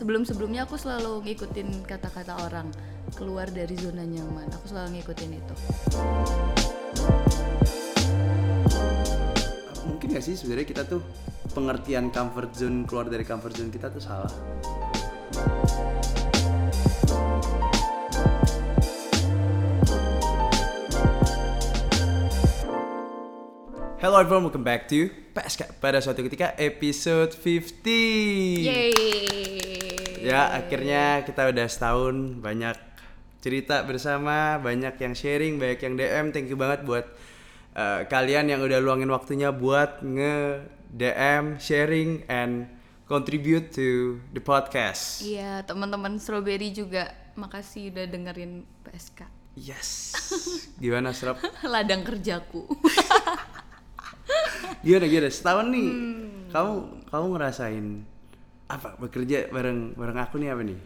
sebelum-sebelumnya aku selalu ngikutin kata-kata orang keluar dari zona nyaman. Aku selalu ngikutin itu. Mungkin gak sih sebenarnya kita tuh pengertian comfort zone keluar dari comfort zone kita tuh salah? Hello everyone, welcome back to PSK pada suatu ketika episode 50 Yeay Ya akhirnya kita udah setahun banyak cerita bersama, banyak yang sharing, banyak yang DM. Thank you banget buat uh, kalian yang udah luangin waktunya buat nge DM, sharing, and contribute to the podcast. Iya teman-teman strawberry juga makasih udah dengerin PSK Yes. Gimana Serap? ladang kerjaku Gimana gimana? Setahun nih, kamu kamu ngerasain apa? Bekerja bareng bareng aku nih apa nih?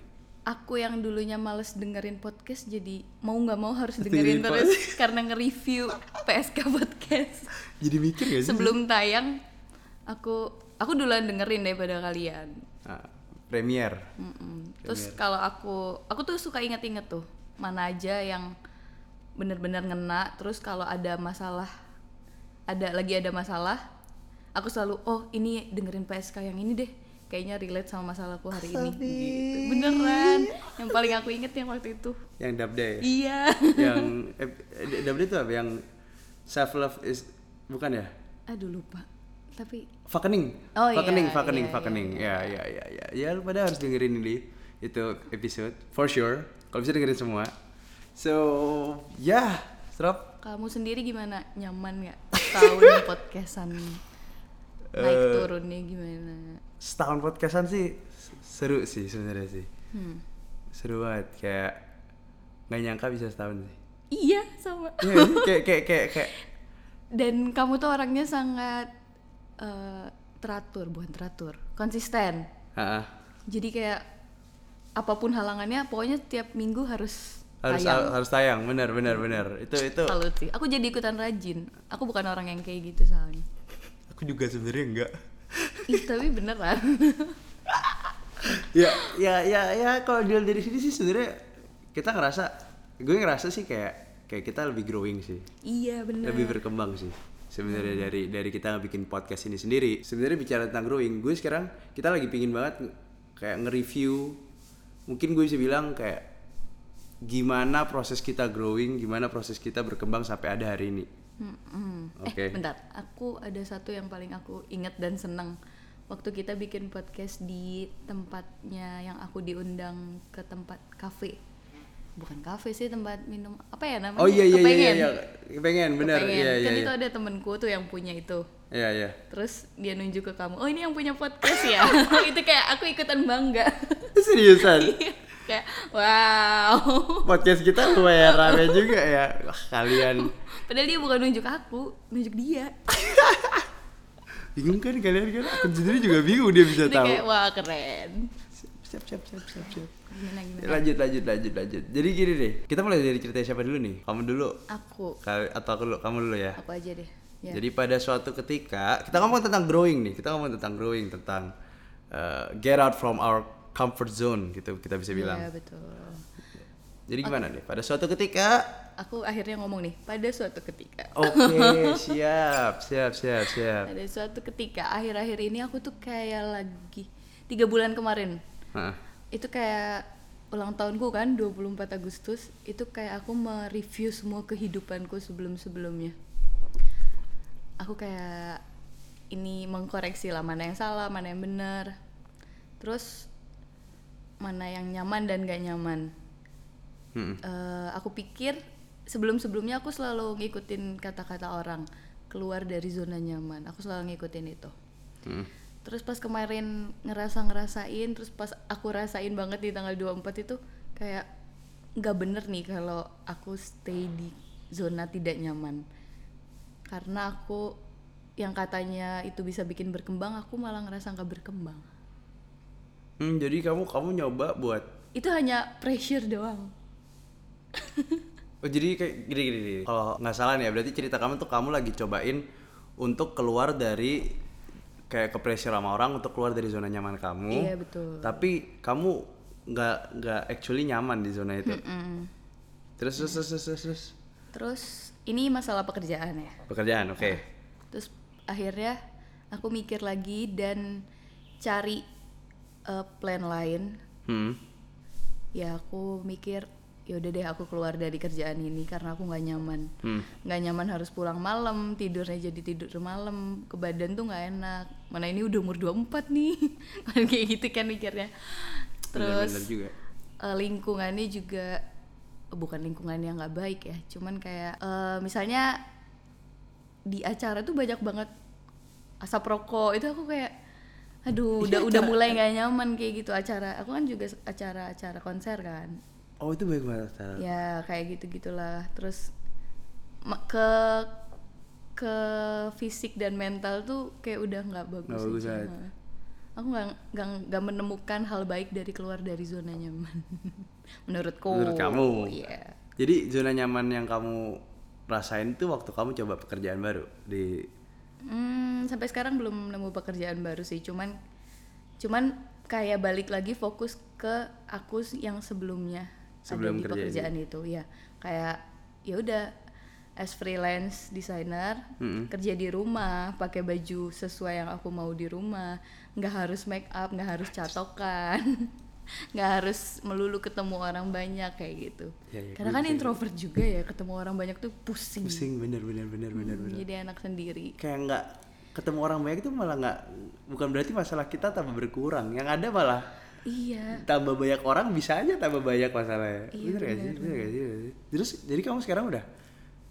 aku yang dulunya males dengerin podcast jadi mau nggak mau harus Dengerin terus. Karena nge-review PSK podcast. Jadi mikir gak sih? sebelum tayang aku aku duluan dengerin daripada kalian. Ah, premier. Terus kalau aku aku tuh suka inget-inget tuh mana aja yang bener-bener ngena. Terus kalau ada masalah ada lagi ada masalah aku selalu oh ini dengerin PSK yang ini deh kayaknya relate sama masalahku hari ini gitu beneran yang paling aku inget yang waktu itu Yang dabda ya? iya yang eh, eh, dabda itu apa? Yang self love is bukan ya? aduh lupa tapi Fakening. Oh, iya, Fakening, fakening, iya, fakening. Ya, ya, ya, ya. Ya, lu pada harus dengerin ini itu episode for sure. Kalau bisa dengerin semua. So, ya, Strop. kamu sendiri gimana nyaman nggak tahun podcastan naik Eh, turunnya gimana Setahun podcastan sih seru sih sebenarnya sih. hmm. Seru banget kayak nggak nyangka bisa setahun sih. iya sama sih? kayak kayak kayak kayak dan kamu tuh orangnya sangat eh, teratur bukan teratur konsisten Ah, ah. jadi kayak apa pun halangannya pokoknya tiap minggu harus harus tayang harus tayang, benar benar benar. Itu itu salut sih aku jadi ikutan rajin aku bukan orang yang kayak gitu soalnya aku juga sebenarnya enggak. Ih tapi beneran. Ya. Ya ya ya kalau dilihat dari sini sih sebenarnya kita ngerasa gue ngerasa sih kayak kayak kita lebih growing sih. Iya bener. Lebih berkembang sih sebenarnya dari dari kita bikin podcast ini sendiri. Sebenarnya bicara tentang growing gue sekarang kita lagi pingin banget nge- kayak nge-review mungkin gue bisa bilang kayak gimana proses kita growing gimana proses kita berkembang sampai ada hari ini. Mm-mm. Oke. eh bentar. Aku ada satu yang paling aku inget dan seneng waktu kita bikin podcast di tempatnya yang aku diundang ke tempat kafe. Bukan kafe sih tempat minum apa ya namanya? Oh iya iya iya Kepengen. iya. Pengen bener Kepengen. iya iya kan iya. itu ada temenku tuh yang punya itu. Iya iya. Terus dia nunjuk ke kamu oh ini yang punya podcast ya? Itu kayak aku ikutan bangga. Seriusan? Kayak wow. Podcast kita lumayan rame juga ya. Wah, kalian. Padahal dia bukan nunjuk aku nunjuk dia bingung kan kalian kan? Aku sendiri juga bingung dia bisa Ini tahu. kayak wah keren. Siap siap siap siap siap. Gimana gimana? Lanjut lanjut lanjut lanjut. Jadi gini deh kita mulai dari cerita siapa dulu nih? Kamu dulu. Aku. Kali- atau aku dulu? Kamu dulu ya? Aku aja deh. Ya. Jadi pada suatu ketika kita ngomong tentang growing nih kita ngomong tentang growing tentang uh, get out from our comfort zone gitu kita bisa bilang. Iya, betul jadi gimana nih? Pada suatu ketika? Aku akhirnya ngomong nih pada suatu ketika. Oke siap siap siap siap. Pada suatu ketika akhir-akhir ini aku tuh kayak lagi tiga bulan kemarin. Hah. itu kayak ulang tahunku kan 24 Agustus itu kayak aku mereview semua kehidupanku sebelum-sebelumnya. Aku kayak ini mengkoreksi lah mana yang salah mana yang benar. Terus mana yang nyaman dan gak nyaman Hmm. Eh, aku pikir sebelum-sebelumnya aku selalu ngikutin kata-kata orang keluar dari zona nyaman. Aku selalu ngikutin itu. Hmm. terus pas kemarin ngerasa ngerasain terus pas aku rasain banget di tanggal 24 itu kayak nggak bener nih kalau aku stay di zona tidak nyaman. Karena aku yang katanya itu bisa bikin berkembang aku malah ngerasa nggak berkembang. Hmm, jadi kamu kamu nyoba buat itu hanya pressure doang Oh jadi kayak gini gini, gini. Kalau nggak salah nih ya berarti cerita kamu tuh kamu lagi cobain untuk keluar dari kayak ke pressure sama orang untuk keluar dari zona nyaman kamu Iya, betul. tapi kamu nggak nggak actually nyaman di zona itu terus terus terus terus terus, terus. Terus ini masalah pekerjaan ya. pekerjaan oke Terus akhirnya aku mikir lagi dan cari eh, plan lain. hmm. Ya aku mikir yaudah deh aku keluar dari kerjaan ini karena aku nggak nyaman. Hmm. Nggak nyaman harus pulang malam, tidurnya jadi tidur malam, ke badan tuh nggak enak. Mana ini udah umur 24 nih. Kan kayak gitu kan mikirnya. Terus Bener-bener juga eh, lingkungannya juga bukan lingkungan yang nggak baik ya cuman kayak eh, misalnya di acara tuh banyak banget asap rokok itu aku kayak aduh udah udah mulai nggak nyaman kayak gitu acara aku kan juga acara-acara konser kan oh itu baik banget Tara. ya kayak gitu gitulah terus ke ke fisik dan mental tuh kayak udah nggak bagus, Nggak bagus aja. Heeh. aku nggak nggak menemukan hal baik dari keluar dari zona nyaman menurutku Menurut kamu? Iya. jadi zona nyaman yang kamu rasain tuh waktu kamu coba pekerjaan baru di Hmm, sampai sekarang belum nemu pekerjaan baru sih cuman cuman kayak balik lagi fokus ke aku yang sebelumnya Sebelum ada di kerja pekerjaan itu ya kayak ya udah as freelance designer Mm-mm. kerja di rumah pakai baju sesuai yang aku mau di rumah. Nggak harus make up nggak harus catokan nggak harus melulu ketemu orang banyak kayak gitu. Ya, ya, karena kan introvert juga ya ketemu orang banyak tuh pusing, pusing bener bener bener bener Hmm, bener. jadi anak sendiri. Kayak nggak ketemu orang banyak itu malah nggak bukan berarti masalah kita tambah berkurang. Yang ada malah iya. Tambah banyak orang bisa aja tambah banyak masalahnya. Iya, bener gak sih? bener. Gak sih? Bener gak sih? terus jadi kamu sekarang udah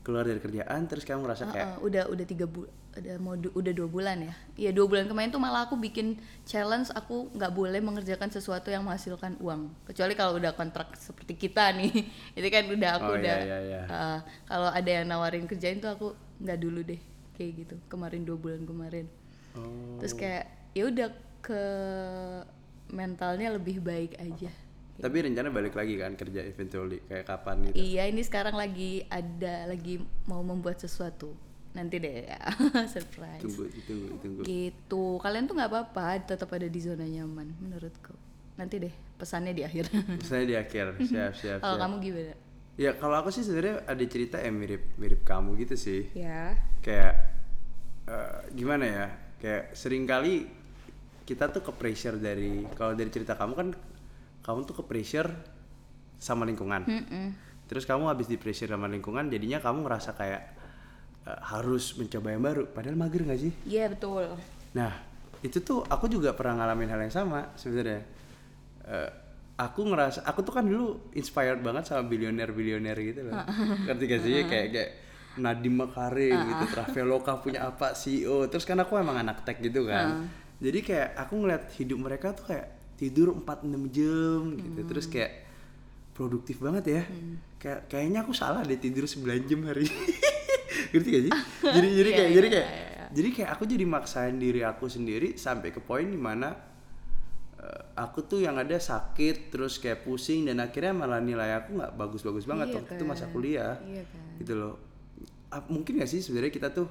keluar dari kerjaan terus kamu ngerasa kayak Heeh, udah udah tiga bulan udah mau du- udah dua bulan ya? Iya dua bulan kemarin tuh malah aku bikin challenge aku nggak boleh mengerjakan sesuatu yang menghasilkan uang. Kecuali kalau udah kontrak seperti kita nih. Itu kan udah aku Oh, udah iya, iya, iya. eh, kalau ada yang nawarin kerjain tuh aku nggak dulu deh kayak gitu. Kemarin dua bulan kemarin. Oh, terus kayak ya udah ke mentalnya lebih baik aja tapi rencana balik lagi kan kerja eventually kayak kapan gitu Iya, ini sekarang lagi ada lagi mau membuat sesuatu. Nanti deh, surprise. tunggu tunggu tunggu Gitu. Kalian tuh nggak apa-apa, tetap ada di zona nyaman menurutku. Nanti deh, pesannya di akhir. saya di akhir siap siap Kalau kamu gimana? ya kalau aku sih sebenarnya ada cerita yang mirip mirip kamu gitu sih Ya. kayak eh, gimana ya kayak sering kali kita tuh ke pressure dari kalau dari cerita kamu kan kamu tuh ke pressure sama lingkungan terus kamu habis di pressure sama lingkungan jadinya kamu ngerasa kayak eh, harus mencoba yang baru padahal mager nggak sih Iya betul. Nah, itu tuh aku juga pernah ngalamin hal yang sama sebenarnya. Eh, aku ngerasa aku tuh kan dulu inspired banget sama bilioner-bilioner gitu loh. Ngerti gak sih? Kayak kayak Nadiem Makarim gitu, Traveloka punya apa CEO. Terus kan aku emang anak tech gitu kan. Jadi kayak aku ngeliat hidup mereka tuh kayak tidur 4-6 jam gitu. Terus kayak produktif banget ya. Kayak kayaknya aku salah deh tidur 9 jam hari. Ngerti gak sih? Jadi jadi Iya, kayak iya, jadi kayak iya, jadi kayak aku jadi maksain diri aku sendiri sampai ke poin di mana eh, aku tuh yang ada sakit terus kayak pusing dan akhirnya malah nilai aku nggak bagus-bagus banget Iya waktu itu masa kan. kuliah Iya kan. gitu loh mungkin gak sih sebenarnya kita tuh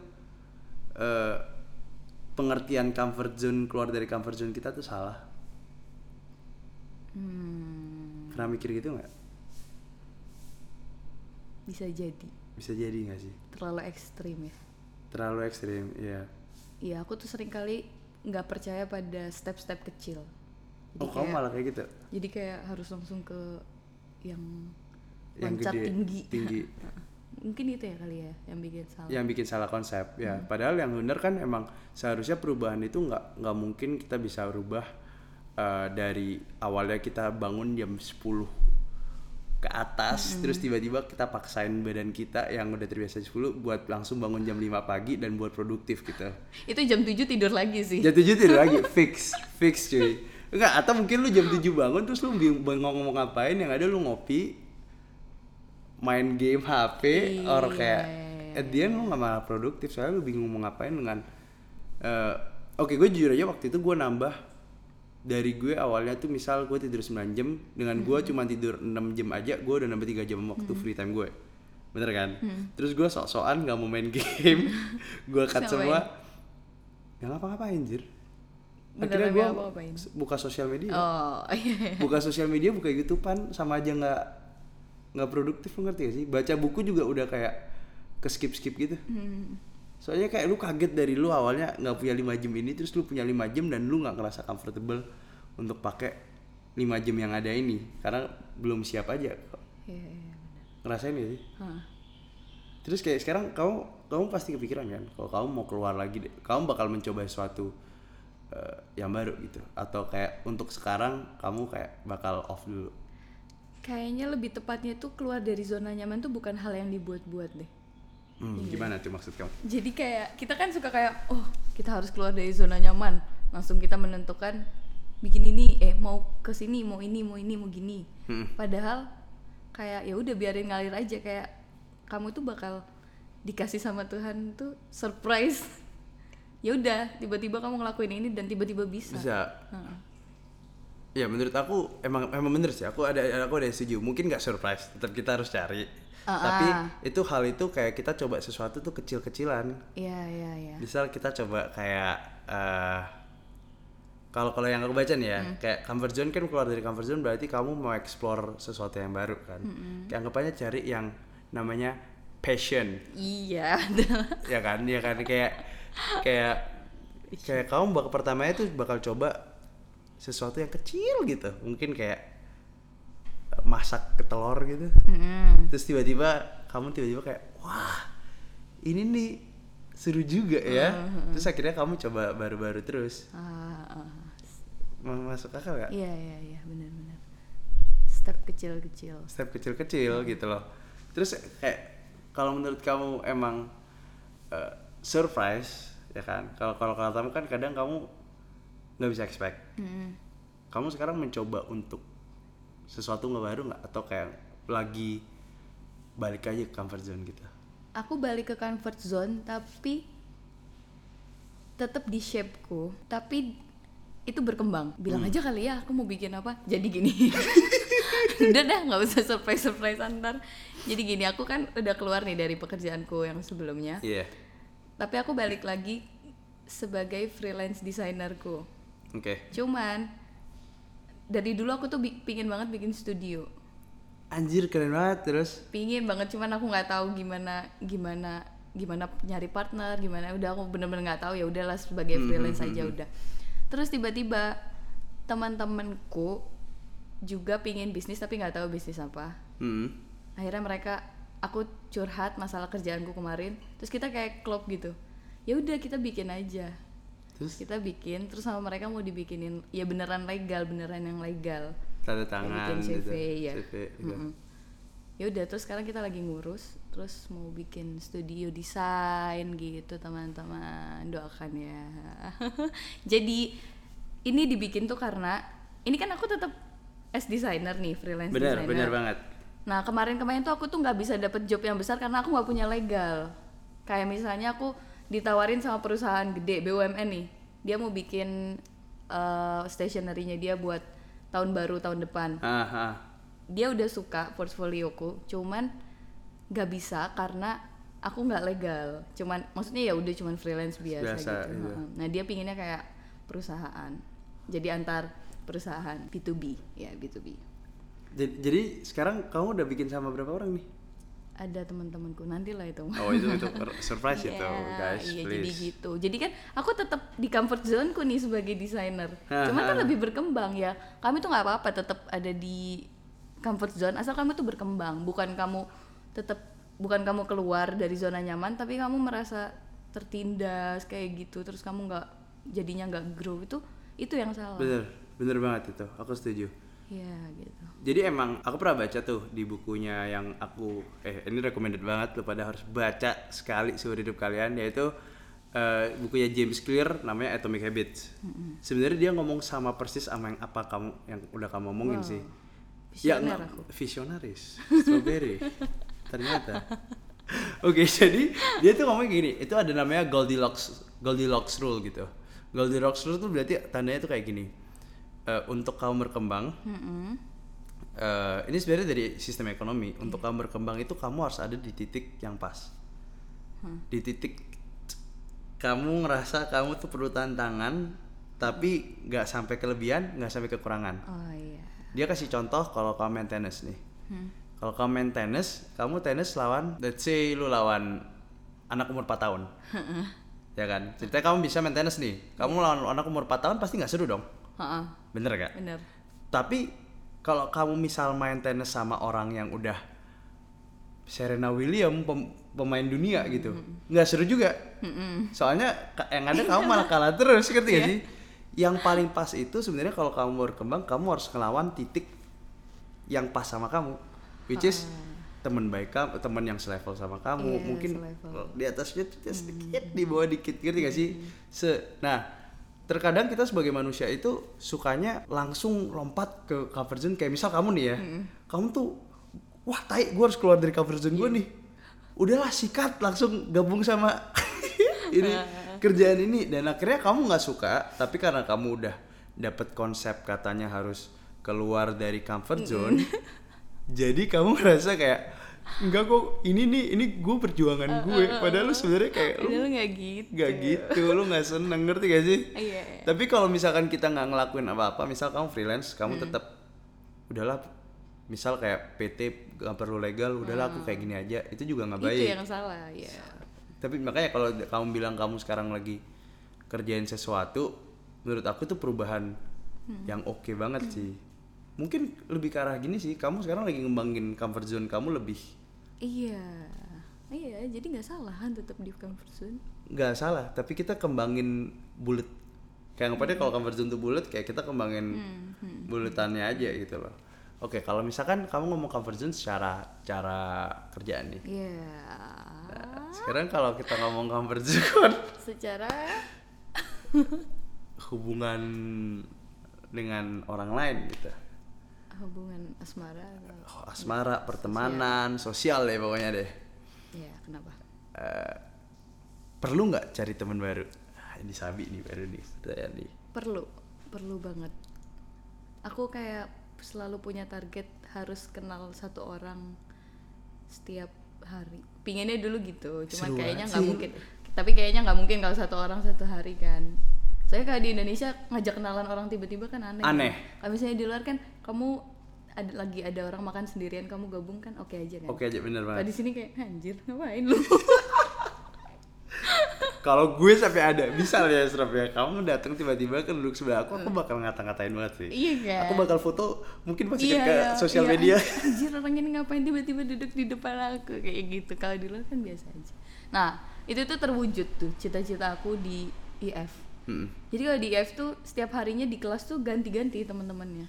eh, pengertian comfort zone keluar dari comfort zone kita tuh salah. Hmm, pernah mikir gitu nggak? Bisa jadi. Bisa jadi nggak sih? Terlalu ekstrim ya. terlalu ekstrim ya Iya, aku tuh sering kali nggak percaya pada step-step kecil. Jadi oh kamu kayak- malah kayak gitu? Jadi kayak harus langsung ke yang yang loncat gede tinggi. tinggi Mungkin itu ya kali ya yang bikin salah. yang bikin salah konsep ya Hmm. padahal yang benar kan emang seharusnya perubahan itu nggak nggak mungkin kita bisa rubah eh, dari awalnya kita bangun jam 10 ke atas Hmm. terus tiba-tiba kita paksain badan kita yang udah terbiasa 10 buat langsung bangun jam 5 pagi dan buat produktif gitu Itu jam 7 tidur lagi sih. jam 7 tidur lagi fix fix cuy enggak atau mungkin lu jam 7 bangun terus lu bingung bingung ngomong ngapain yang ada lu ngopi main game HP or Iya. kayak at the end lu gak malah produktif soalnya lu bingung mau ngapain dengan eh, oke gue jujur aja waktu itu gue nambah dari gue awalnya tuh misal gue tidur 9 jam dengan gue Hmm. cuma tidur 6 jam aja gue udah nambah 3 jam waktu free time gue bener kan Hmm. terus gue sok-sokan gak mau main game gue cut Terus semua ya ngapa-ngapain jir Beneran akhirnya gue buka sosial media Oh, iya. buka sosial media buka youtubean sama aja nggak nggak produktif lu ngerti gak sih? Baca buku juga udah kayak ke skip skip gitu. Hmm. soalnya kayak lu kaget dari lu awalnya nggak punya 5 jam ini terus lu punya 5 jam dan lu nggak ngerasa comfortable untuk pakai 5 jam yang ada ini. Karena belum siap aja. Iya, iya, benar. ngerasain gak sih? Hah. terus kayak sekarang kamu kamu pasti kepikiran kan? Kalau kamu mau keluar lagi kamu bakal mencoba sesuatu eh, yang baru gitu. Atau kayak untuk sekarang kamu kayak bakal off dulu Kayaknya lebih tepatnya tuh keluar dari zona nyaman tuh bukan hal yang dibuat-buat deh. hmm, gimana tuh maksud kamu Jadi kayak kita kan suka kayak oh kita harus keluar dari zona nyaman. Langsung kita menentukan bikin ini eh mau ke sini mau ini mau ini mau gini. Hmm. Padahal kayak ya udah biarin ngalir aja kayak kamu tuh bakal dikasih sama Tuhan tuh surprise. ya udah tiba-tiba kamu ngelakuin ini dan tiba-tiba bisa. bisa Heeh. Ya menurut aku emang emang bener sih. Aku ada aku ada setuju. Mungkin nggak surprise tetap kita harus cari. Ah, tapi ah. itu hal itu kayak kita coba sesuatu tuh kecil-kecilan. Iya iya iya. misal kita coba kayak eh kalau kalau yang aku baca nih ya kayak comfort zone kan keluar dari comfort zone berarti kamu mau explore sesuatu yang baru kan. Kayak anggapannya cari yang namanya passion. Iya. ya kan? Ya kan? Kayak kayak kayak kamu bakal pertamanya tuh bakal coba sesuatu yang kecil gitu mungkin kayak masak ke telur gitu Mm-mm. terus tiba-tiba kamu tiba-tiba kayak wah ini nih seru juga ya terus akhirnya kamu coba baru-baru terus ah. Ma- masuk akal gak? Iya iya iya benar-benar. Step kecil-kecil. step kecil-kecil gitu loh terus kayak kalau menurut kamu emang eh, surprise ya kan kalau kalau kalau kamu kan kadang kamu nggak bisa expect Mm. kamu sekarang mencoba untuk sesuatu nggak baru nggak atau kayak lagi balik aja ke comfort zone gitu Aku balik ke comfort zone tapi tetap di shapeku, tapi itu berkembang. Bilang aja kali ya, aku mau bikin apa? Jadi gini. udah dah, nggak usah surprise surprise antar. Jadi gini, aku kan udah keluar nih dari pekerjaanku yang sebelumnya. iya Tapi aku balik lagi sebagai freelance designerku. Oke Cuman dari dulu aku tuh bi- pingin banget bikin studio. anjir keren banget terus Pingin banget cuman aku nggak tahu gimana gimana gimana nyari partner, gimana udah aku bener-bener nggak tahu ya udahlah sebagai freelance aja udah. Terus tiba-tiba teman-temanku juga pingin bisnis tapi nggak tahu bisnis apa. hmm. Akhirnya mereka aku curhat masalah kerjaanku kemarin, terus kita kayak klub gitu. Ya udah kita bikin aja. Terus Kita bikin terus sama mereka mau dibikinin ya beneran legal, beneran yang legal. tanda tangan bikin gitu CV ya. CV, gitu. Ya udah terus sekarang kita lagi ngurus terus mau bikin studio desain gitu teman-teman doakan ya. Jadi ini dibikin tuh karena ini kan aku tetap as designer nih freelance bener designer. bener banget Nah kemarin-kemarin tuh aku tuh nggak bisa dapet job yang besar karena aku nggak punya legal. Kayak misalnya aku ditawarin sama perusahaan gede BUMN nih, dia mau bikin uh, stationery-nya dia buat tahun baru tahun depan. ah, ah. Dia udah suka portfolioku, cuman nggak bisa karena aku nggak legal. Cuman maksudnya ya udah cuman freelance biasa, Biasa, gitu. iya. Nah dia pinginnya kayak perusahaan. Jadi antar perusahaan B2B ya B2B. jadi, jadi sekarang kamu udah bikin sama berapa orang nih ada teman-temanku nanti lah itu. Oh itu itu surprise itu Iya, guys iya please. jadi gitu. Jadi kan aku tetap di comfort zone ku nih sebagai desainer. Ha, cuman kan lebih berkembang ya. Kami tuh nggak apa-apa tetap ada di comfort zone asal kamu tuh berkembang. Bukan kamu tetap bukan kamu keluar dari zona nyaman tapi kamu merasa tertindas kayak gitu terus kamu nggak jadinya nggak grow itu itu yang salah. Bener bener banget itu. Aku setuju ya gitu Jadi emang aku pernah baca tuh di bukunya yang aku eh ini recommended banget lo pada harus baca sekali seumur hidup kalian yaitu eh, bukunya James Clear namanya Atomic Habits. Sebenarnya dia ngomong sama persis sama yang apa kamu yang udah kamu omongin sih. Ya Visioner nggak- aku. visionaris, strawberry. Ternyata. Oke, jadi dia tuh ngomong gini, itu ada namanya Goldilocks Goldilocks rule gitu. Goldilocks rule tuh berarti tandanya tuh kayak gini. Eh, untuk kamu berkembang, eh, ini sebenarnya dari sistem ekonomi. Untuk kamu berkembang itu kamu harus ada di titik yang pas. Di titik kamu ngerasa kamu tuh perlu tantangan tapi nggak sampai kelebihan nggak sampai kekurangan. Oh iya. Dia kasih contoh kalau kamu main tenis nih. Hmm. kalau kamu main tenis kamu tenis lawan let's say lu lawan anak umur 4 tahun. Ya kan? Ceritanya kamu bisa main tenis nih. Kamu lawan anak umur 4 tahun pasti nggak seru dong Ha-ha, bener gak bener. Tapi kalau kamu misal main tenis sama orang yang udah Serena Williams pem- pemain dunia gitu nggak seru juga. Soalnya ka- yang ada kamu malah kalah terus ngerti gak sih? Yang paling pas itu sebenarnya kalau kamu berkembang kamu harus ngelawan titik yang pas sama kamu which is teman baik kamu teman yang selevel sama kamu Iya, mungkin selevel. di atasnya tuh sedikit di bawah dikit ngerti gak sih? Se nah terkadang kita sebagai manusia itu sukanya langsung lompat ke cover zone kayak misal kamu nih ya. Kamu tuh wah tai gue harus keluar dari cover zone gue nih. Udahlah sikat langsung gabung sama ini kerjaan ini. Dan akhirnya kamu nggak suka tapi karena kamu udah dapet konsep katanya harus keluar dari comfort zone jadi kamu ngerasa kayak enggak kok ini nih ini gue perjuangan gue. padahal lu sebenarnya kayak lu nggak gitu. nggak gitu lu nggak seneng ngerti gak sih? Iya tapi kalau misalkan kita nggak ngelakuin apa-apa misal kamu freelance kamu tetap udahlah misal kayak PT nggak perlu legal udahlah aku kayak gini aja itu juga nggak baik. Itu yang salah ya tapi makanya kalau kamu bilang kamu sekarang lagi kerjain sesuatu menurut aku tuh perubahan yang oke banget sih mungkin lebih ke arah gini sih kamu sekarang lagi ngembangin comfort zone kamu lebih. Iya Iya jadi nggak salah kan tetap di comfort zone. Nggak salah tapi kita kembangin bulat kayak ngapain kalau comfort zone tuh bulat kayak kita kembangin bulatannya aja gitu loh. Oke kalau misalkan kamu ngomong comfort zone secara cara kerjaan nih. Iya. Sekarang kalau kita ngomong comfort zone Secara hubungan dengan orang lain gitu hubungan asmara atau Oh, asmara pertemanan sosial deh pokoknya deh. Iya kenapa? Eh, perlu nggak cari teman baru? Ah, ini sabi nih baru nih pertanyaan nih. Perlu perlu banget. Aku kayak selalu punya target harus kenal satu orang setiap hari. Pinginnya dulu gitu cuman Seru kayaknya nggak mungkin. Tapi kayaknya nggak mungkin kalau satu orang satu hari kan soalnya kalau di Indonesia ngajak kenalan orang tiba-tiba kan aneh Aneh. kalau misalnya di luar kan kamu ada lagi ada orang makan sendirian kamu gabung kan oke aja kan oke aja bener kalau banget di sini kayak anjir ngapain lu kalau gue sampai ada bisa ya Srap ya kamu datang tiba-tiba kan duduk sebelah aku aku bakal ngata-ngatain banget sih iya kan aku bakal foto mungkin masukin Iya, ke iya, sosial iya. media Anjir orang ini ngapain tiba-tiba duduk di depan aku kayak gitu. Kalau di luar kan biasa aja. Nah itu tuh terwujud tuh cita-cita aku di IF. Mm. Jadi kalau di IF tuh setiap harinya di kelas tuh ganti-ganti teman-temannya.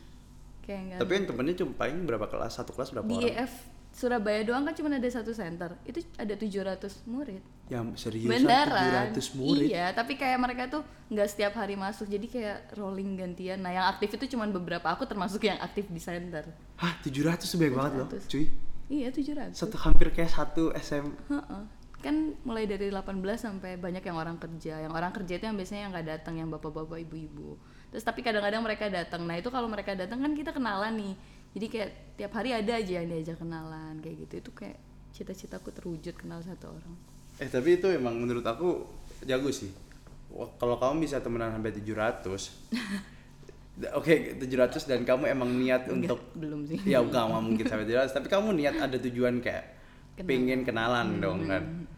Kayak enggak. tapi yang temennya cuma paling berapa kelas satu kelas berapa di orang IF Surabaya doang kan cuma ada satu center. Itu ada 700 murid. yang seriusan Beneran. 700 murid Iya, tapi kayak mereka tuh nggak setiap hari masuk. Jadi kayak rolling gantian. Nah, yang aktif itu cuma beberapa. Aku termasuk yang aktif di center. hah 700 tuh banyak banget loh 700. cuy Iya, 700. satu hampir kayak satu SM Heeh. Kan mulai dari 18 sampai banyak yang orang kerja. Yang orang kerja itu yang biasanya yang nggak datang, yang bapak-bapak, ibu-ibu. Terus tapi kadang-kadang mereka datang. Nah, itu kalau mereka datang kan kita kenalan nih. Jadi kayak tiap hari ada aja yang diajak kenalan kayak gitu. Itu kayak cita-citaku terwujud kenal satu orang. Eh tapi itu emang menurut aku jago sih. Kalau kamu bisa temenan sampai 700 da- Oke 700 dan kamu emang niat untuk Belum sih. Ya enggak nggak mungkin sampai 700 Tapi kamu niat ada tujuan kayak Kenal. Pengen kenalan dong kan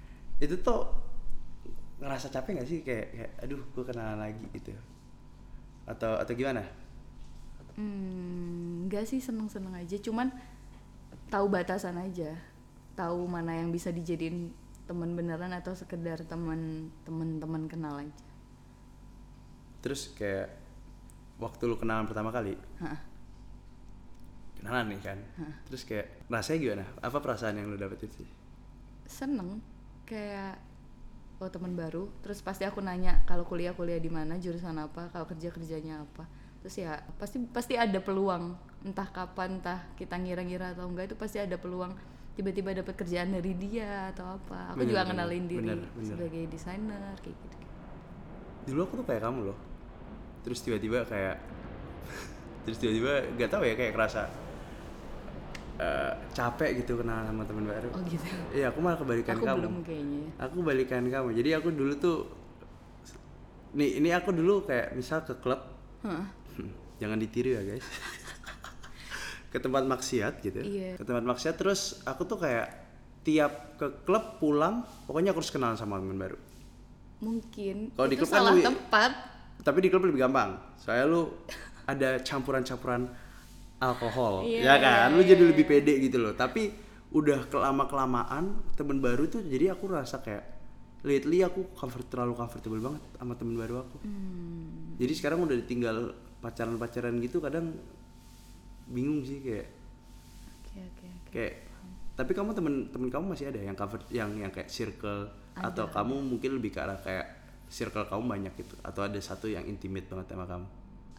Itu tuh ngerasa capek gak sih? Kayak, kayak aduh gue kenalan lagi gitu. Atau atau gimana? Hmm, enggak sih seneng-seneng aja. Cuman tahu batasan aja. Tahu mana yang bisa dijadiin teman beneran atau sekedar teman teman-teman kenal aja. terus kayak waktu lu kenalan pertama kali? Hah. kenalan nih kan? Terus kayak rasanya gimana? Apa perasaan yang lu dapet itu seneng kayak oh teman baru. Terus pasti aku nanya kalau kuliah kuliah di mana? Jurusan apa? Kalau kerja kerjanya apa? Terus ya pasti pasti ada peluang. Entah kapan entah kita ngira-ngira atau enggak itu pasti ada peluang. Tiba-tiba dapat kerjaan dari dia atau apa. Aku Bener, juga bener, ngenalin diri bener, bener. sebagai desainer kayak gitu. Dulu aku tuh kayak kamu loh. Terus tiba-tiba kayak terus tiba-tiba gak tahu ya kayak kerasa eh, capek gitu kenalan sama teman baru. Oh gitu. Iya aku malah kebalikan aku kamu. belum kayaknya. Aku balikan kamu. Jadi aku dulu tuh nih ini aku dulu kayak misal ke klub. Hmm, jangan ditiru ya guys. Ke tempat maksiat gitu ya. Iya. ke tempat maksiat terus aku tuh kayak tiap ke klub pulang pokoknya aku harus kenalan sama teman baru. Mungkin. Kalau di klub kan salah lu- tempat. Tapi di klub lebih gampang. Soalnya lu ada campuran-campuran alkohol. Iya, ya kan? iya, lu jadi iya. lebih pede gitu loh. Tapi udah kelama kelamaan temen baru tuh jadi aku rasa kayak lately aku comfort terlalu comfortable banget sama temen baru aku. Hmm. jadi sekarang udah ditinggal pacaran-pacaran gitu kadang bingung sih kayak oke oke oke. kayak tapi kamu temen temen kamu masih ada yang comfort yang yang kayak circle? Atau kamu mungkin lebih ke arah kayak circle kamu banyak gitu? Atau ada satu yang intimate banget sama kamu?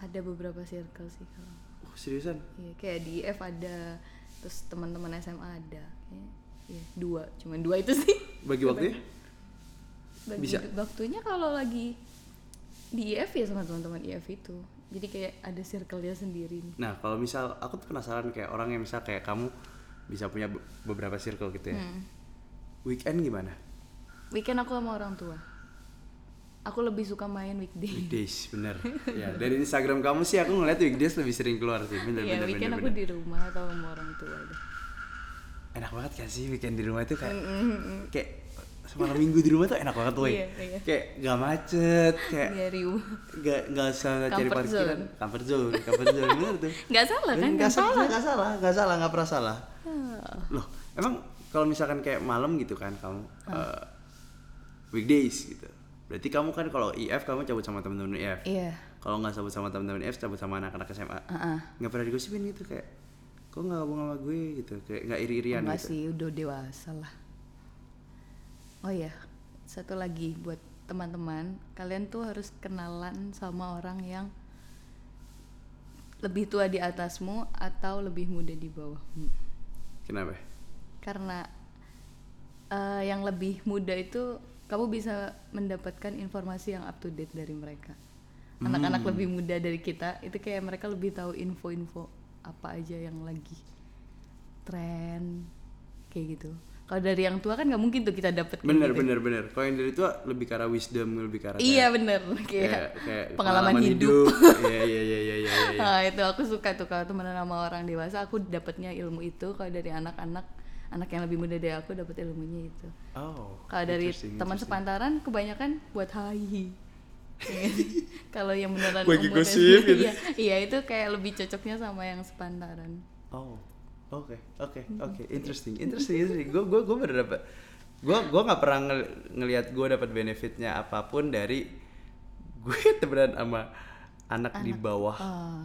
Ada beberapa circle sih kalau seriusan Iya, kayak di IF ada, terus teman-teman SMA ada. Kayaknya, Iya, dua, cuman dua itu sih. bagi waktunya Bagi Bisa. waktunya kalau lagi di IF ya sama teman-teman IF itu. Jadi kayak ada circle-nya sendiri nih. nah kalau misal aku tuh penasaran kayak orang yang misal kayak kamu bisa punya be- beberapa circle gitu ya Hmm. weekend gimana Weekend aku sama orang tua. Aku lebih suka main weekday. weekdays bener ya dari Instagram kamu sih aku ngeliat weekdays lebih sering keluar sih bener Iya, bener weekend bener, aku bener. di rumah atau sama orang tua deh. enak banget kan sih weekend di rumah itu kayak Mm-mm. kayak semalam minggu di rumah tuh enak banget tuh Iya, iya. kayak gak macet kayak Iya, gak gak usah cari Comfort parkiran zone. comfort zone comfort zone bener tuh Nggak salah kan? Gak salah, gak salah, gak salah, gak pernah salah. Ah. Loh, emang kalau misalkan kayak malam gitu kan kamu eh, weekdays gitu. Berarti kamu kan kalau IF kamu cabut sama teman-teman IF. Iya. Kalau nggak cabut sama teman-teman IF, cabut sama anak-anak SMA. Nggak pernah digosipin gitu kayak kok nggak ngomong sama gue gitu, kayak nggak iri-irian gitu. sih, udah dewasa lah. Oh iya, satu lagi buat teman-teman, kalian tuh harus kenalan sama orang yang lebih tua di atasmu atau lebih muda di bawahmu. Kenapa? Karena eh, yang lebih muda itu kamu bisa mendapatkan informasi yang up to date dari mereka. Anak-anak Hmm. lebih muda dari kita itu kayak mereka lebih tahu info-info apa aja yang lagi tren kayak gitu. Kalau dari yang tua kan nggak mungkin tuh kita dapet Bener gitu. bener bener. Kalau yang dari tua lebih ke arah wisdom, lebih ke arah Iya kayak- bener kayak, kayak, kayak pengalaman, hidup. Iya iya iya iya iya. iya. Nah, itu aku suka tuh kalau temenan sama orang dewasa aku dapatnya ilmu itu kalau dari anak-anak anak yang lebih muda dari aku dapat ilmunya itu. Oh. Kalau dari teman sepantaran kebanyakan buat hai. Kalau yang beneran Bagi umurnya- gosip gitu. iya, iya itu kayak lebih cocoknya sama yang sepantaran. Oh, oke, oke, oke, interesting, interesting, interesting. Gue, gue, gue bener dapet, gue, gue nggak pernah ngel- ngelihat gue dapat benefitnya apa pun dari gue temenan sama anak, di bawah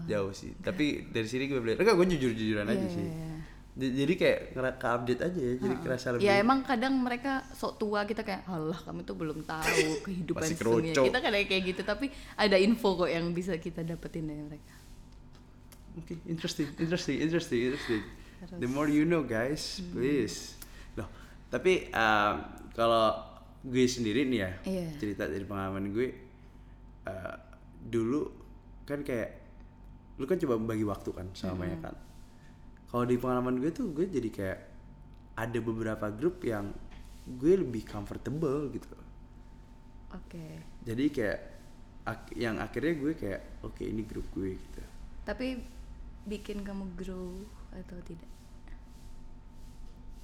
jauh sih. Tapi dari sini gue belajar, enggak gue jujur jujuran aja Iya, sih. iya, iya. Jadi kayak ngera- ke update aja ya, jadi kerasa lebih. Ya emang kadang mereka sok tua kita kayak Allah kamu tuh belum tahu kehidupan keroco. Kita kadang kayak gitu tapi ada info kok yang bisa kita dapetin dari mereka. Oke, interesting, interesting, interesting, interesting. The more you know, guys, Hmm. please. Loh, tapi um, kalau gue sendiri nih ya, Iya. cerita dari pengalaman gue, uh, dulu kan kayak lu kan coba membagi waktu kan sama Hmm. banyak kan. Kalau di pengalaman gue tuh gue jadi kayak ada beberapa grup yang gue lebih comfortable gitu. Oke. Jadi kayak ak- yang akhirnya gue kayak oke ini grup gue gitu. Tapi bikin kamu grow atau tidak?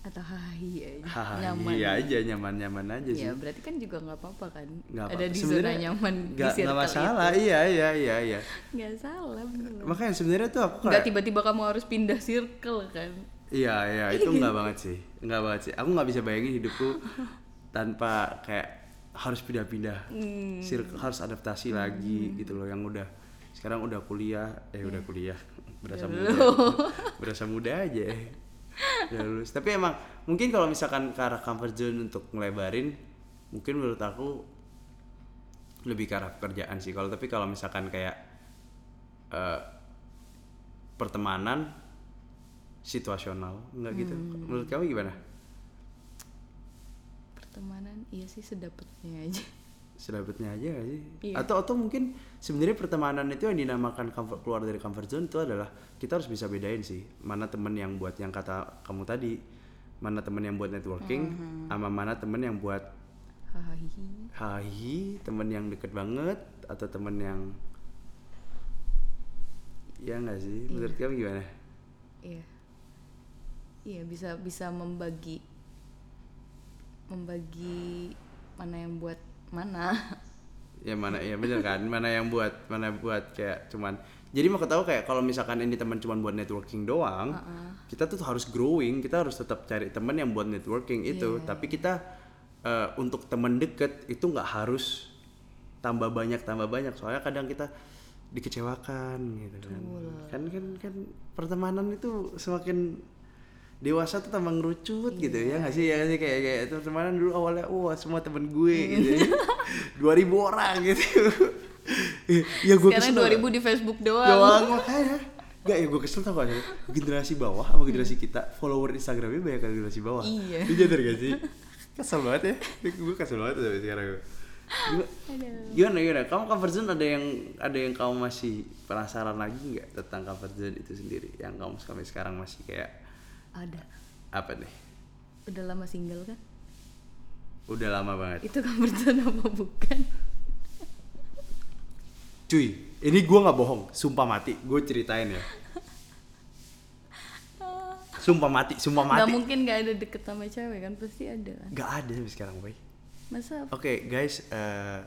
Atau hai aja. Hahaha, nyaman. iya aja nyaman-nyaman aja sih. Ya berarti kan juga nggak apa-apa kan? Nggak Ada apa-apa. di Sebenarnya zona nyaman di nggak circle nggak masalah itu. iya iya iya iya Nggak salah bener. makanya sebenarnya tuh aku Nggak tiba-tiba kamu harus pindah circle kan? iya iya itu nggak banget sih nggak banget sih aku nggak bisa bayangin hidupku tanpa kayak harus pindah-pindah Hmm. Circle- harus adaptasi lagi gitu loh yang udah sekarang udah kuliah eh udah kuliah berasa muda berasa muda aja udah lulus. Tapi emang mungkin kalau misalkan ke arah comfort zone untuk ngelebarin mungkin menurut aku lebih ke arah pekerjaan sih. Kalau tapi kalau misalkan kayak eh, pertemanan situasional enggak gitu. Menurut kamu gimana? Pertemanan iya sih sedapetnya aja. Sedapetnya aja gak sih Iya. atau atau mungkin sebenarnya pertemanan itu yang dinamakan comfort, keluar dari comfort zone itu adalah kita harus bisa bedain sih mana temen yang buat yang kata kamu tadi mana temen yang buat networking Mhm. sama mana temen yang buat Hahihi. hai temen yang deket banget atau temen yang ya nggak sih menurut kamu gimana Iya. Iya bisa bisa membagi membagi mana yang buat mana. ya mana ya bener kan? Mana yang buat mana buat kayak cuman jadi mau tahu kayak kalau misalkan ini teman cuman buat networking doang kita tuh harus growing kita harus tetap cari teman yang buat networking itu. Tapi kita eh, untuk teman deket itu nggak harus tambah banyak tambah banyak. Soalnya kadang kita dikecewakan gitu kan. Kan kan kan pertemanan itu semakin dewasa tuh tambah ngerucut gitu ya nggak sih? Ya sih? Kayak kayak pertemanan dulu awalnya wah semua temen gue gitu ya. 2000 orang gitu. Ya gue Sekarang 2000 di Facebook doang. doang makanya. Gak ya gue kesel tau gak generasi bawah sama generasi kita follower Instagramnya banyak kan generasi bawah. Iya. Nyadar gak sih? Kesel banget ya. Gue kesel banget sampai sekarang. Gimana- gimana gimana? Kamu comfort zone ada yang ada yang kamu masih penasaran lagi nggak tentang comfort zone itu sendiri? Yang kamu sampai sekarang masih kayak Ada. apa nih Udah lama single kan? udah lama banget Itu comfort zone apa bukan? cuy ini gue nggak bohong sumpah mati gue ceritain ya sumpah mati sumpah Gak mati mungkin gak ada deket sama cewek kan? Pasti ada kan? nggak ada sampai sekarang boy Masa Oke guys, eh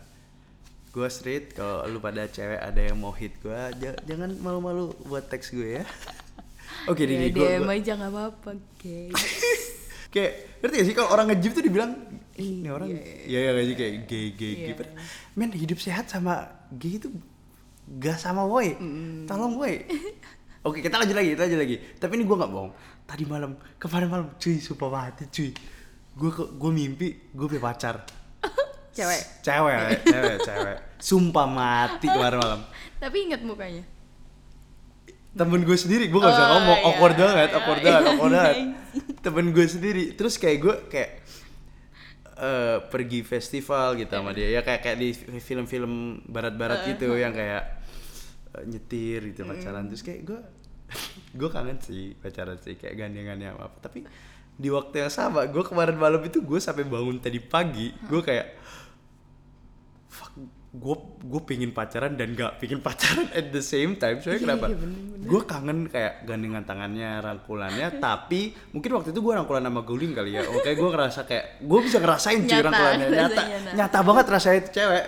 gue street. Kalau lu pada cewek ada yang mau hit gue, jangan malu-malu buat teks gue ya. Oke, ya, di gue. DM aja gak apa-apa guys Kayak ngerti gak sih kalau orang nge-gym tuh dibilang ini Iya, orang iya, ya ya gak sih kayak gay gay Iya. gay. Men hidup sehat sama gay itu gak sama boy. Tolong boy. Oke kita lanjut lagi, kita lanjut lagi. Tapi ini gue nggak bohong. Tadi malam, kemarin malam, cuy, sumpah mati, cuy. Gue gue mimpi, gue punya pacar. Cewek cewek cewek cewek sumpah mati kemarin malam Tapi ingat mukanya temen gue sendiri gue gak bisa Oh, ngomong. iya, awkward banget iya, awkward iya. banget awkward banget. Temen gue sendiri terus kayak gue kayak eh, pergi festival gitu sama dia. Ya kayak kayak di film-film barat-barat gitu yang kayak eh, nyetir gitu pacaran. Terus kayak gue gue kangen sih pacaran sih kayak gandengannya apa apa. Tapi di waktu yang sama gue kemarin malam itu gue sampai bangun tadi pagi. Gue kayak gue gue pingin pacaran dan gak pingin pacaran at the same time. Soalnya kenapa? Iya, gue kangen kayak gandengan tangannya rangkulannya tapi mungkin waktu itu gue rangkulan sama guling kali ya. Oke gue ngerasa kayak gue bisa ngerasain cuy rangkulannya. Nyata nyata banget rasanya itu cewek.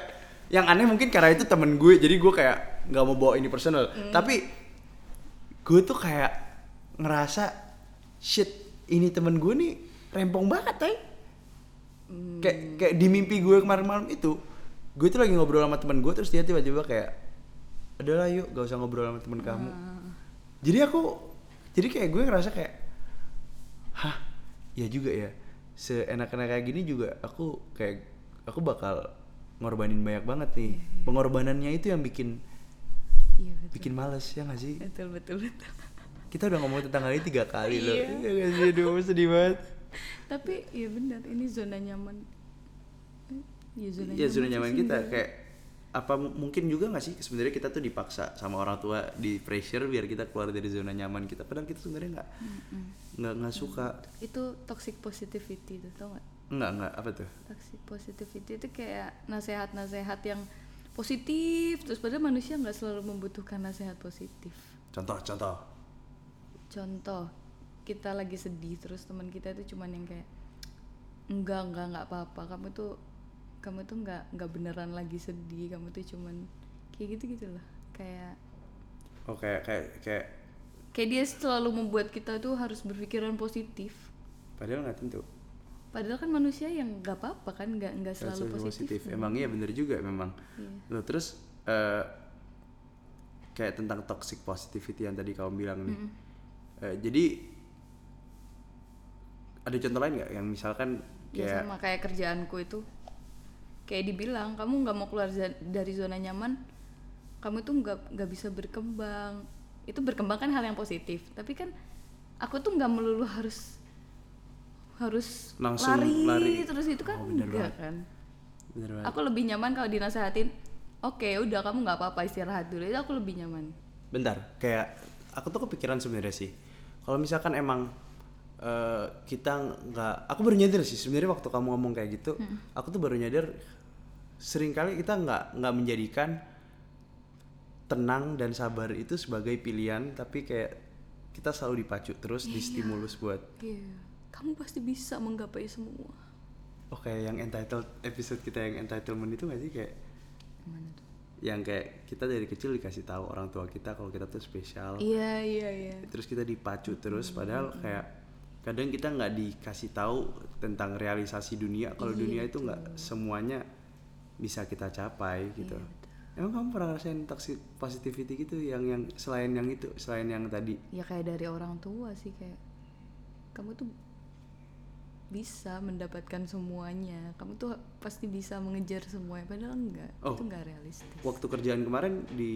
Yang aneh mungkin karena itu temen gue jadi gue kayak nggak mau bawa ini personal. Hmm. tapi gue tuh kayak ngerasa shit ini temen gue nih rempong banget tay Hmm. kayak kayak di mimpi gue kemarin malam itu gue tuh lagi ngobrol sama teman gue terus dia tiba-tiba kayak adalah yuk gak usah ngobrol sama temen kamu. Jadi aku jadi kayak gue ngerasa kayak hah ya juga ya. Seenak-enak kayak gini juga aku kayak aku bakal ngorbanin banyak banget nih. Pengorbanannya itu yang bikin Iya betul. bikin males ya gak sih? Betul betul betul. Kita udah ngomong tentang hal ini tiga kali loh. Iya. ya gak sih? Aduh sedih banget. Tapi iya benar ini zona nyaman Iya zona ya zona nyaman kita. sebenarnya. kayak apa mungkin juga nggak sih sebenarnya kita tuh dipaksa sama orang tua di pressure biar kita keluar dari zona nyaman kita. Padahal kita sebenarnya nggak nggak nggak suka. Itu toxic positivity tuh tau gak? nggak nggak. Apa tuh? Toxic positivity itu kayak nasehat-nasehat yang positif terus padahal manusia nggak selalu membutuhkan nasehat positif. Contoh contoh. Contoh kita lagi sedih terus teman kita itu cuman yang kayak enggak enggak enggak apa-apa. Kamu tuh kamu tuh enggak enggak beneran lagi sedih kamu tuh cuman kayak gitu gitu lah kayak oh kayak kayak kayak kayak dia selalu membuat kita tuh harus berpikiran positif. Padahal nggak tentu. Padahal kan manusia yang nggak apa-apa kan nggak nggak Nggak selalu positif, emang iya bener juga memang. Iya. Loh, terus eh, kayak tentang toxic positivity yang tadi kamu bilang nih. Eh, jadi ada contoh lain nggak? Yang misalkan ya kayak sama kayak kerjaanku itu kayak dibilang kamu nggak mau keluar dari zona nyaman kamu tuh nggak nggak bisa berkembang itu berkembang kan hal yang positif tapi kan aku tuh nggak melulu harus harus Langsung lari, lari. terus itu kan Oh, bener enggak banget. kan bener banget. aku lebih nyaman kalau dinasehatin oke udah kamu nggak apa-apa istirahat dulu itu aku lebih nyaman bentar kayak aku tuh kepikiran sebenarnya sih kalau misalkan emang eh, kita nggak aku baru nyadar sih sebenarnya waktu kamu ngomong kayak gitu aku tuh baru nyadar sering kali kita nggak nggak menjadikan tenang dan sabar itu sebagai pilihan tapi kayak kita selalu dipacu terus di stimulus buat Iya. Kamu pasti bisa menggapai semua. oh kayak yang entitled episode kita yang entitlement itu nggak sih kayak tuh? yang kayak kita dari kecil dikasih tahu orang tua kita kalau kita tuh spesial Iya, iya, iya. terus kita dipacu terus padahal kayak kadang kita nggak dikasih tahu tentang realisasi dunia kalau dunia itu nggak semuanya bisa kita capai gitu emang kamu pernah ngerasain toxic positivity gitu yang yang selain yang itu selain yang tadi Ya kayak dari orang tua sih kayak kamu tuh bisa mendapatkan semuanya. Kamu tuh pasti bisa mengejar semuanya padahal enggak. Oh. Itu enggak realistis. waktu kerjaan kemarin di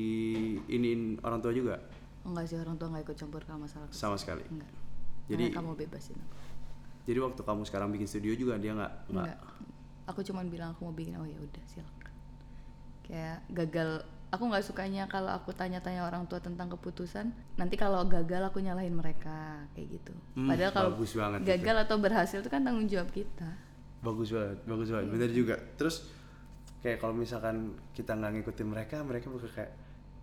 iniin orang tua juga Enggak sih orang tua enggak ikut campur ke masalah kerja. sama sekali Enggak. Jadi- Karena kamu bebasin aku. jadi waktu kamu sekarang bikin studio juga dia nggak nggak. Aku cuman bilang aku mau bikin oh ya udah silakan. Kayak gagal aku nggak sukanya kalau aku tanya-tanya orang tua tentang keputusan nanti kalau gagal aku nyalahin mereka kayak gitu Hmm, padahal kalau bagus banget itu. gagal atau berhasil itu kan tanggung jawab kita bagus banget bagus banget bener juga terus kayak kalau misalkan kita nggak ngikutin mereka mereka bakal kayak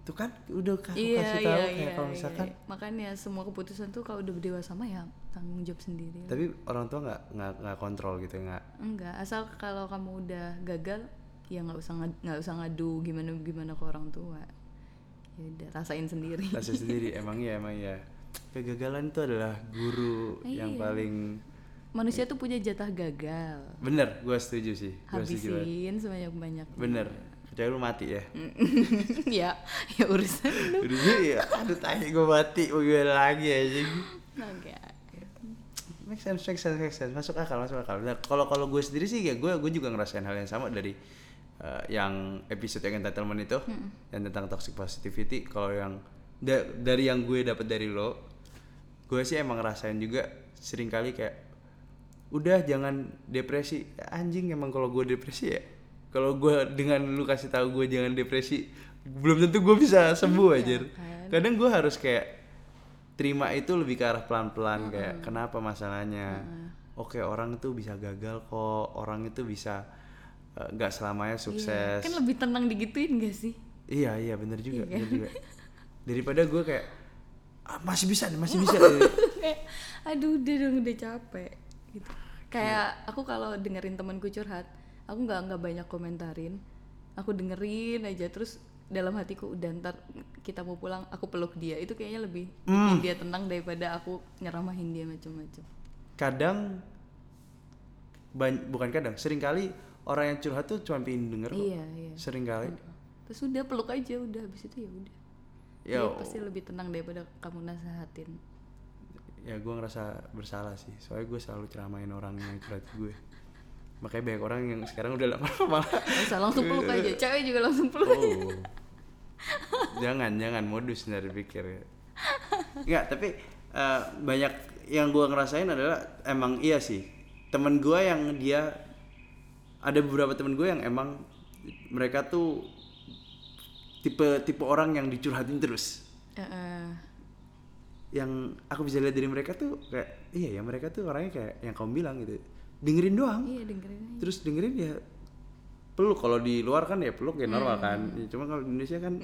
tuh kan udah aku kasih tahu kayak kalau misalkan iya. makanya semua keputusan tuh kalau udah dewasa mah ya tanggung jawab sendiri. Tapi orang tua nggak nggak nggak kontrol gitu nggak? Enggak asal kalau kamu udah gagal ya nggak usah nggak usah ngadu gimana gimana ke orang tua. Ya udah rasain sendiri. Rasa sendiri emang ya emang ya kegagalan itu adalah guru yang Iya. paling manusia tuh punya jatah gagal. Bener gue setuju sih banget. habisin sebanyak banyak bener kecuali lu mati ya? Ya ya urusan lu. Udah ya aduh tanya gue mati mau gimana lagi aja Oke. make sense make sense make sense. Masuk akal masuk akal. Nah, kalau kalau gue sendiri sih ya gue gue juga ngerasain hal yang sama dari eh, yang episode yang entitlement itu yang tentang toxic positivity. Kalau yang da- dari yang gue dapat dari lo gue sih emang ngerasain juga sering kali kayak udah jangan depresi. Anjing emang kalau gue depresi ya kalau gue dengan lu kasih tahu gue jangan depresi belum tentu gue bisa sembuh aja kan? kadang gue harus kayak terima itu lebih ke arah pelan-pelan kayak kenapa masalahnya? Oke orang itu bisa gagal kok orang itu bisa eh, nggak selamanya sukses. kan lebih tenang digituin gak sih? Iya iya bener juga Iya. bener juga. Daripada gue kayak "Ah, masih bisa nih masih bisa. Kayak aduh udah dong udah capek gitu. Kayak aku kalau dengerin temanku curhat aku nggak nggak banyak komentarin. Aku dengerin aja terus dalam hatiku udah ntar kita mau pulang aku peluk dia. Itu kayaknya lebih bikin dia tenang daripada aku nyeramahin dia macam-macam kadang bukan kadang sering kali orang yang curhat tuh cuma pengen denger kok. Iya iya. Sering kali terus udah peluk aja udah. Habis itu ya udah. Ya pasti lebih tenang daripada kamu nasehatin. Ya gue ngerasa bersalah sih. Soalnya gue selalu ceramain orang yang curhat gue makanya banyak orang yang sekarang udah lama malah Nggak usah langsung peluk aja. Cewek juga langsung peluk oh. jangan jangan. Modus dari pikir ya. Nggak tapi eh, banyak yang gue ngerasain adalah emang iya sih. Temen gue yang dia ada beberapa temen gue yang emang mereka tuh tipe tipe orang yang dicurhatin terus. Heeh. yang aku bisa lihat dari mereka tuh kayak iya ya mereka tuh orangnya kayak yang kamu bilang gitu dengerin doang. Iya dengerin aja. Terus dengerin ya peluk. Kalau di luar kan ya peluk ya normal kan. Ya, cuma kalau di Indonesia kan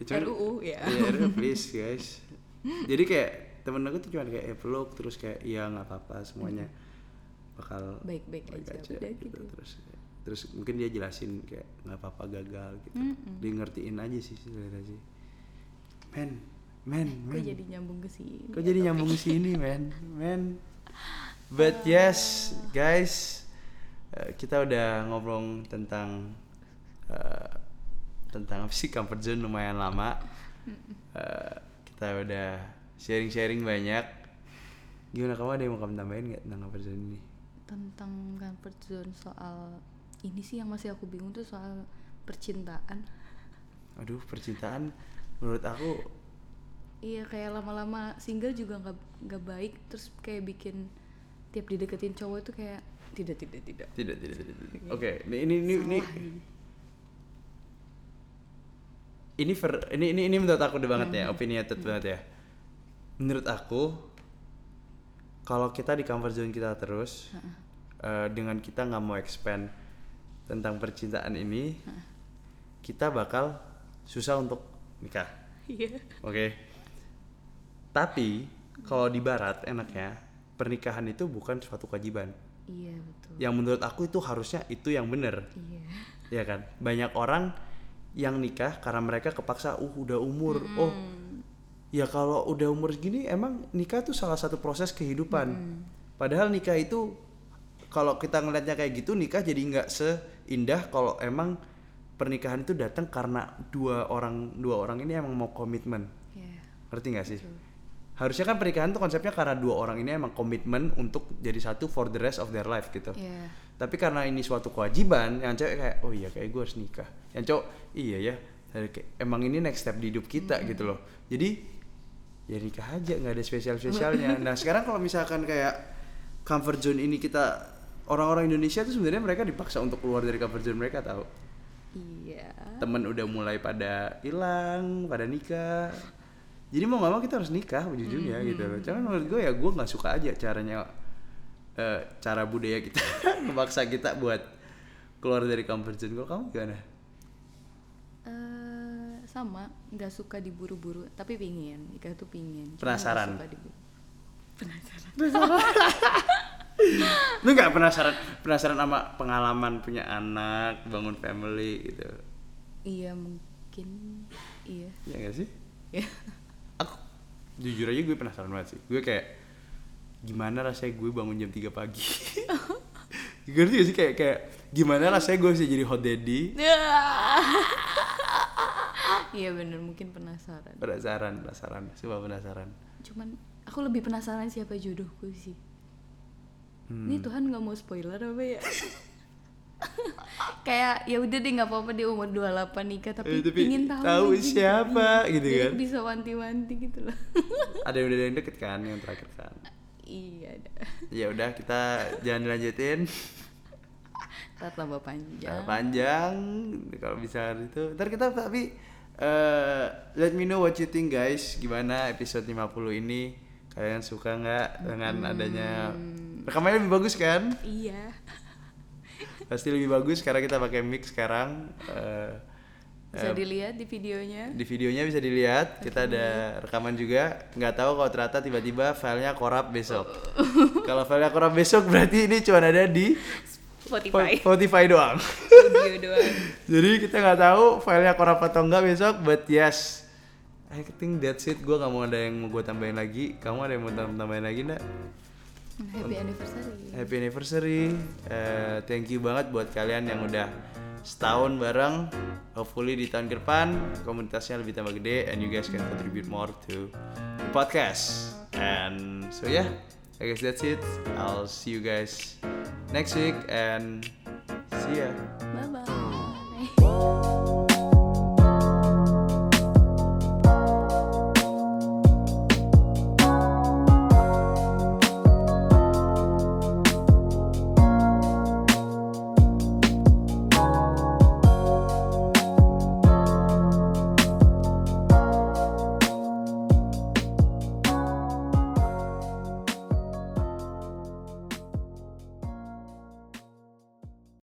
ya, cuman, RUU ya. Ya RUU, please guys. Jadi kayak temen aku tuh cuma kayak ya peluk. Terus kayak iya nggak apa-apa semuanya bakal baik-baik aja, udah gitu. terus terus mungkin dia jelasin kayak nggak apa-apa gagal gitu. Dia ngertiin aja sih sebenarnya sih. Men men kok men jadi nyambung ke sini Kok jadi nyambung ke sini, men? Men. But yes, guys, eh, kita udah ngobrol tentang eh, tentang apa sih comfort zone lumayan lama. Eh, kita udah sharing-sharing banyak. Gimana kamu ada yang mau kamu tambahin nggak tentang comfort zone ini? tentang comfort zone soal ini sih yang masih aku bingung tuh soal percintaan Aduh, percintaan menurut aku iya kayak lama-lama single juga nggak nggak baik terus kayak bikin tiap dideketin cowok itu kayak tidak tidak tidak tidak tidak tidak. tidak. Oke, ini ini ini ini, ini. ver- ini ini ini menurut aku udah banget ya, opinionated banget ya. menurut aku kalau kita di comfort zone kita terus eh, dengan kita nggak mau expand tentang percintaan ini kita bakal susah untuk nikah Iya. oke tapi kalau di barat enaknya pernikahan itu bukan suatu kewajiban. Iya betul. yang menurut aku itu harusnya itu yang bener Iya. ya kan? Banyak orang yang nikah karena mereka kepaksa uh udah umur. Oh ya kalau udah umur segini emang nikah tuh salah satu proses kehidupan. Padahal nikah itu kalau kita ngelihatnya kayak gitu nikah jadi nggak seindah kalau emang pernikahan itu datang karena dua orang dua orang ini emang mau komitmen. Iya. ngerti nggak sih harusnya kan pernikahan tuh konsepnya karena dua orang ini emang komitmen untuk jadi satu for the rest of their life gitu. Iya. tapi karena ini suatu kewajiban yang cewek kayak oh iya kayak gue harus nikah. Yang cowok iya ya kayak, emang ini next step di hidup kita gitu loh. Jadi ya nikah aja nggak ada spesial spesialnya nah sekarang kalau misalkan kayak comfort zone ini kita orang-orang Indonesia tuh sebenarnya mereka dipaksa untuk keluar dari comfort zone mereka tahu? Iya. temen udah mulai pada hilang pada nikah jadi mau gak mau kita harus nikah ujung-ujungnya gitu loh cuman menurut gue ya gue nggak suka aja caranya eh, cara budaya kita memaksa kita buat keluar dari comfort zone kalau kamu gimana Eh, sama, nggak suka diburu-buru, tapi pingin, nikah tuh pingin. Penasaran? Penasaran. lu nggak penasaran penasaran sama pengalaman punya anak bangun family gitu Iya mungkin, iya. ya gak sih Iya. Jujur aja gue penasaran banget sih gue kayak gimana rasanya gue bangun jam 3 pagi ngerti gak sih kayak kayak gimana rasanya gue bisa jadi hot daddy Iya bener, mungkin penasaran. penasaran penasaran coba penasaran Cuman aku lebih penasaran siapa jodohku sih. Hmm. Ini Tuhan nggak mau spoiler apa ya? Kayak ya udah deh nggak apa-apa dia umur 28 nikah tapi, Eh, tapi ingin tahu, tahu aja siapa gitu Jadi kan. bisa wanti-wanti gitu loh. ada yang udah yang deket kan yang terakhir kan iya ada. ya udah kita jangan dilanjutin Ntar tambah panjang. Nah, panjang kalau bisa itu ntar kita tapi eh let me know what you think guys gimana episode 50 ini kalian suka nggak dengan adanya rekamannya lebih bagus kan Iya. Pasti lebih bagus karena kita pakai mic sekarang Eh, Bisa eh, dilihat di videonya. di videonya bisa dilihat. Kita ada rekaman juga. Nggak tahu kalau ternyata tiba-tiba filenya korap besok. Kalau filenya korap besok berarti ini cuma ada di Spotify. Spotify doang. Audio doang. jadi kita nggak tahu filenya korap atau enggak besok but yes. I think that's it. Gue nggak mau ada yang mau gue tambahin lagi. Kamu ada yang mau tam- tambahin lagi nggak Happy anniversary. happy anniversary. Eh, thank you banget buat kalian yang udah setahun bareng. Hopefully di tahun ke depan komunitasnya lebih tambah gede and you guys can contribute more to the podcast. And so yeah I guess that's it. I'll see you guys next week and see ya